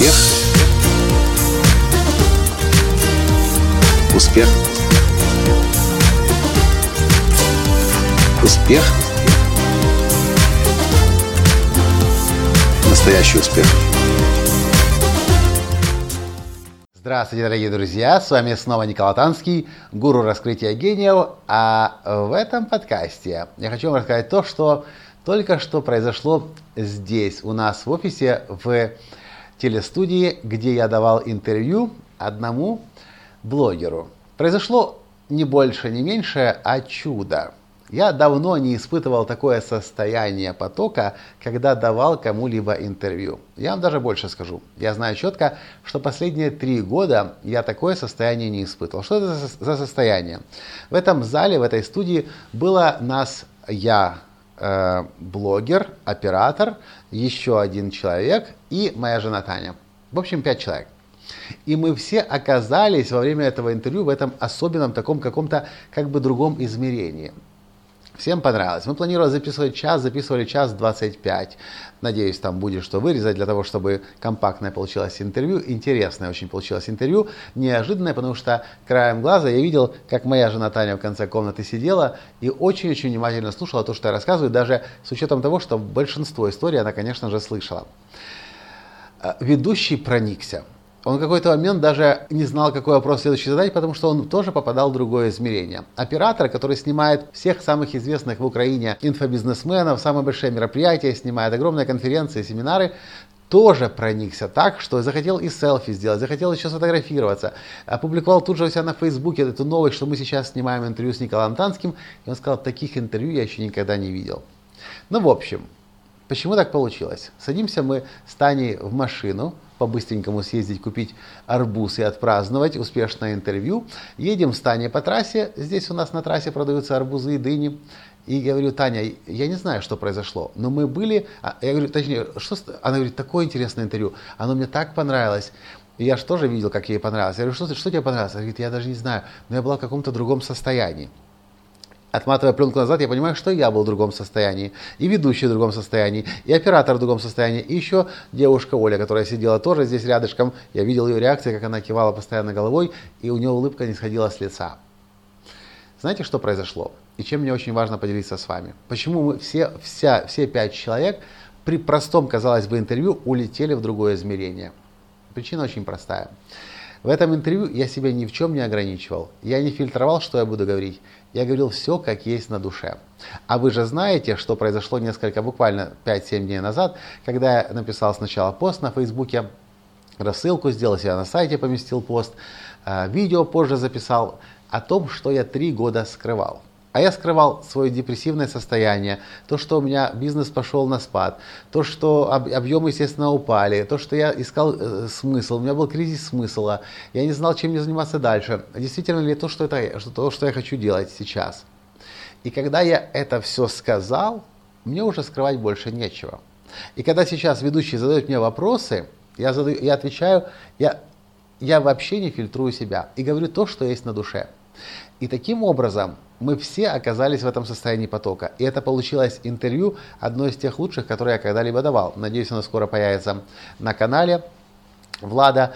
Успех. Успех. Успех. Настоящий успех. Здравствуйте, дорогие друзья! С вами снова Николай Танский, гуру раскрытия гениев. А в этом подкасте я хочу вам рассказать то, что только что произошло здесь, у нас в офисе, в телестудии, где я давал интервью одному блогеру. Произошло не больше, не меньше, а чудо. Я давно не испытывал такое состояние потока, когда давал кому-либо интервью. Я вам даже больше скажу. Я знаю четко, что последние три года я такое состояние не испытывал. Что это за состояние? В этом зале, в этой студии было нас, я, э, блогер, оператор, еще один человек и моя жена Таня. В общем, пять человек. И мы все оказались во время этого интервью в этом особенном таком каком-то как бы другом измерении. Всем понравилось. Мы планировали записывать час, записывали час 25. Надеюсь, там будет что вырезать для того, чтобы компактное получилось интервью. Интересное очень получилось интервью. Неожиданное, потому что краем глаза я видел, как моя жена Таня в конце комнаты сидела и очень-очень внимательно слушала то, что я рассказываю, даже с учетом того, что большинство историй она, конечно же, слышала. Э, ведущий проникся. Он в какой-то момент даже не знал, какой вопрос следующий задать, потому что он тоже попадал в другое измерение. Оператор, который снимает всех самых известных в Украине инфобизнесменов, самые большие мероприятия, снимает огромные конференции, семинары, тоже проникся так, что захотел и селфи сделать, захотел еще сфотографироваться. Опубликовал тут же у себя на Фейсбуке эту новость, что мы сейчас снимаем интервью с Николаем Танским. И он сказал, таких интервью я еще никогда не видел. Ну, в общем, почему так получилось? Садимся мы с Таней в машину, по-быстренькому съездить купить арбуз и отпраздновать успешное интервью. Едем с Таней по трассе. Здесь у нас на трассе продаются арбузы и дыни. И я говорю, Таня, я не знаю, что произошло, но мы были... А, я говорю, точнее, что... Она говорит, такое интересное интервью. Оно мне так понравилось. Я же тоже видел, как ей понравилось. Я говорю, что, что тебе понравилось? Она говорит, я даже не знаю, но я была в каком-то другом состоянии отматывая пленку назад, я понимаю, что я был в другом состоянии, и ведущий в другом состоянии, и оператор в другом состоянии, и еще девушка Оля, которая сидела тоже здесь рядышком. Я видел ее реакцию, как она кивала постоянно головой, и у нее улыбка не сходила с лица. Знаете, что произошло? И чем мне очень важно поделиться с вами? Почему мы все, вся, все пять человек при простом, казалось бы, интервью улетели в другое измерение? Причина очень простая. В этом интервью я себя ни в чем не ограничивал. Я не фильтровал, что я буду говорить. Я говорил все, как есть на душе. А вы же знаете, что произошло несколько, буквально 5-7 дней назад, когда я написал сначала пост на Фейсбуке, рассылку сделал, себя на сайте поместил пост, а, видео позже записал о том, что я три года скрывал. А я скрывал свое депрессивное состояние, то, что у меня бизнес пошел на спад, то, что объемы, естественно, упали, то, что я искал э, смысл, у меня был кризис смысла, я не знал, чем мне заниматься дальше. Действительно ли то, что это что, то, что я хочу делать сейчас? И когда я это все сказал, мне уже скрывать больше нечего. И когда сейчас ведущий задает мне вопросы, я, задаю, я отвечаю, я, я вообще не фильтрую себя и говорю то, что есть на душе. И таким образом мы все оказались в этом состоянии потока. И это получилось интервью, одно из тех лучших, которые я когда-либо давал. Надеюсь, оно скоро появится на канале Влада.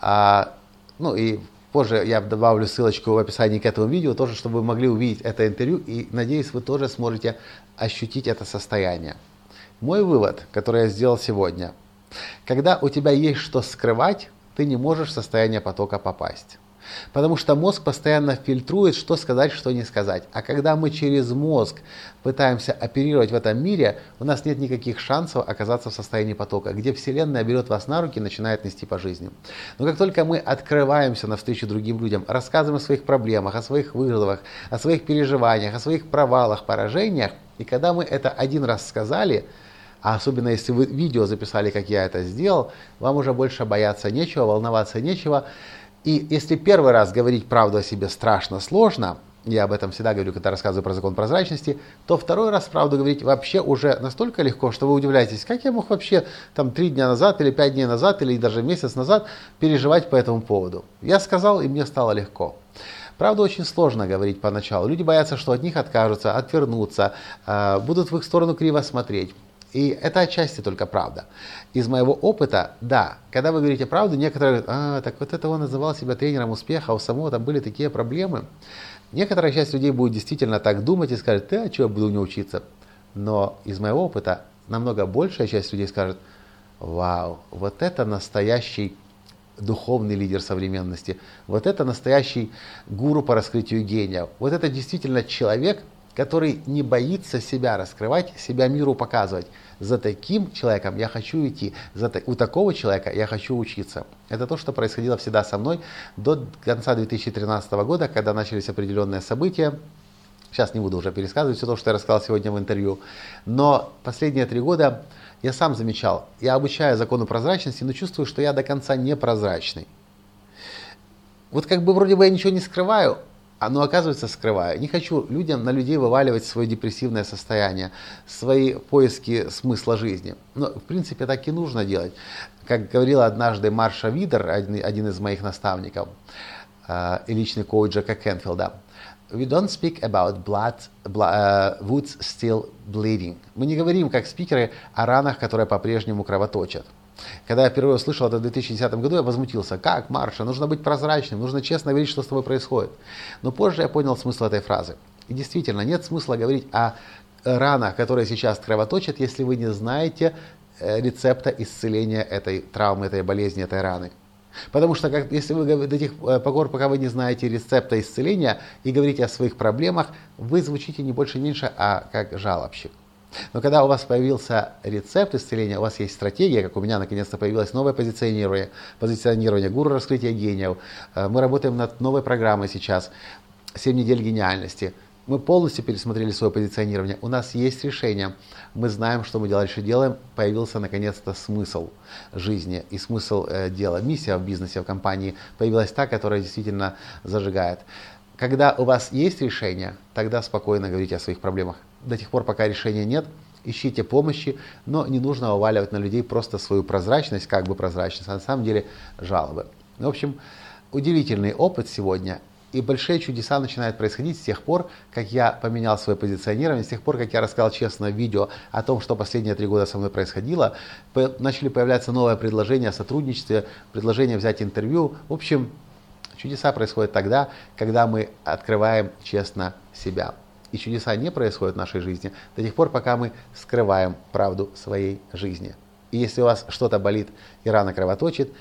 А, ну и позже я добавлю ссылочку в описании к этому видео, тоже, чтобы вы могли увидеть это интервью. И надеюсь, вы тоже сможете ощутить это состояние. Мой вывод, который я сделал сегодня. Когда у тебя есть что скрывать, ты не можешь в состояние потока попасть. Потому что мозг постоянно фильтрует, что сказать, что не сказать. А когда мы через мозг пытаемся оперировать в этом мире, у нас нет никаких шансов оказаться в состоянии потока, где Вселенная берет вас на руки и начинает нести по жизни. Но как только мы открываемся навстречу другим людям, рассказываем о своих проблемах, о своих вызовах, о своих переживаниях, о своих провалах, поражениях, и когда мы это один раз сказали, а особенно если вы видео записали, как я это сделал, вам уже больше бояться нечего, волноваться нечего. И если первый раз говорить правду о себе страшно сложно, я об этом всегда говорю, когда рассказываю про закон прозрачности, то второй раз правду говорить вообще уже настолько легко, что вы удивляетесь, как я мог вообще там три дня назад или пять дней назад или даже месяц назад переживать по этому поводу. Я сказал, и мне стало легко. Правда, очень сложно говорить поначалу. Люди боятся, что от них откажутся, отвернутся, а, будут в их сторону криво смотреть. И это отчасти только правда. Из моего опыта, да, когда вы говорите правду, некоторые говорят, а, так вот это он называл себя тренером успеха, а у самого там были такие проблемы. Некоторая часть людей будет действительно так думать и скажет, ты, а что я буду не учиться? Но из моего опыта намного большая часть людей скажет, вау, вот это настоящий духовный лидер современности, вот это настоящий гуру по раскрытию гения, вот это действительно человек, который не боится себя раскрывать, себя миру показывать. За таким человеком я хочу идти, за, у такого человека я хочу учиться. Это то, что происходило всегда со мной до конца 2013 года, когда начались определенные события. Сейчас не буду уже пересказывать все то, что я рассказал сегодня в интервью. Но последние три года я сам замечал, я обучаю закону прозрачности, но чувствую, что я до конца не прозрачный. Вот как бы вроде бы я ничего не скрываю, оно оказывается скрываю. Не хочу людям на людей вываливать свое депрессивное состояние, свои поиски смысла жизни. Но в принципе так и нужно делать. Как говорила однажды Марша Видер, один, один из моих наставников, э, и личный коуч Джека Кенфилда, We don't speak about blood, blood uh, wounds still bleeding. Мы не говорим, как спикеры, о ранах, которые по-прежнему кровоточат. Когда я впервые услышал это в 2010 году, я возмутился. Как, Марша? Нужно быть прозрачным, нужно честно говорить, что с тобой происходит. Но позже я понял смысл этой фразы. И действительно, нет смысла говорить о ранах, которые сейчас кровоточат, если вы не знаете э, рецепта исцеления этой травмы, этой болезни, этой раны. Потому что как, если вы до тех э, пор, пока вы не знаете рецепта исцеления и говорите о своих проблемах, вы звучите не больше не меньше, а как жалобщик. Но когда у вас появился рецепт исцеления, у вас есть стратегия, как у меня наконец-то появилось новое позиционирование, позиционирование гуру раскрытия гениев. Э, мы работаем над новой программой сейчас, 7 недель гениальности. Мы полностью пересмотрели свое позиционирование. У нас есть решение. Мы знаем, что мы дальше делаем. Появился наконец-то смысл жизни и смысл э, дела. Миссия в бизнесе, в компании появилась та, которая действительно зажигает. Когда у вас есть решение, тогда спокойно говорите о своих проблемах до тех пор, пока решения нет, ищите помощи, но не нужно вываливать на людей просто свою прозрачность, как бы прозрачность, а на самом деле жалобы. В общем, удивительный опыт сегодня. И большие чудеса начинают происходить с тех пор, как я поменял свое позиционирование, с тех пор, как я рассказал честно видео о том, что последние три года со мной происходило. Начали появляться новые предложения о сотрудничестве, предложения взять интервью. В общем, чудеса происходят тогда, когда мы открываем честно себя. И чудеса не происходят в нашей жизни до тех пор, пока мы скрываем правду своей жизни. И если у вас что-то болит и рано кровоточит,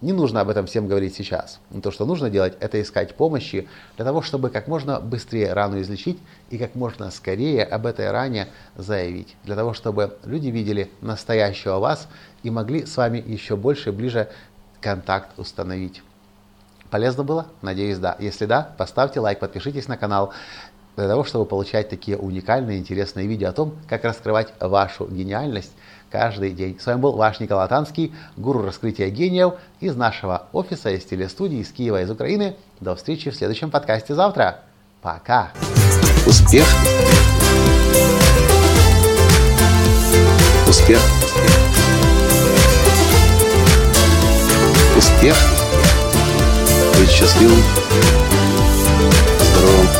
не нужно об этом всем говорить сейчас. Но то, что нужно делать, это искать помощи для того, чтобы как можно быстрее рану излечить и как можно скорее об этой ране заявить. Для того, чтобы люди видели настоящего вас и могли с вами еще больше, ближе контакт установить. Полезно было? Надеюсь, да. Если да, поставьте лайк, подпишитесь на канал для того, чтобы получать такие уникальные, интересные видео о том, как раскрывать вашу гениальность каждый день. С вами был ваш Николай Танский, гуру раскрытия гениев из нашего офиса, из телестудии, из Киева, из Украины. До встречи в следующем подкасте завтра. Пока! Успех! Успех! Успех! Быть счастливым, здоровым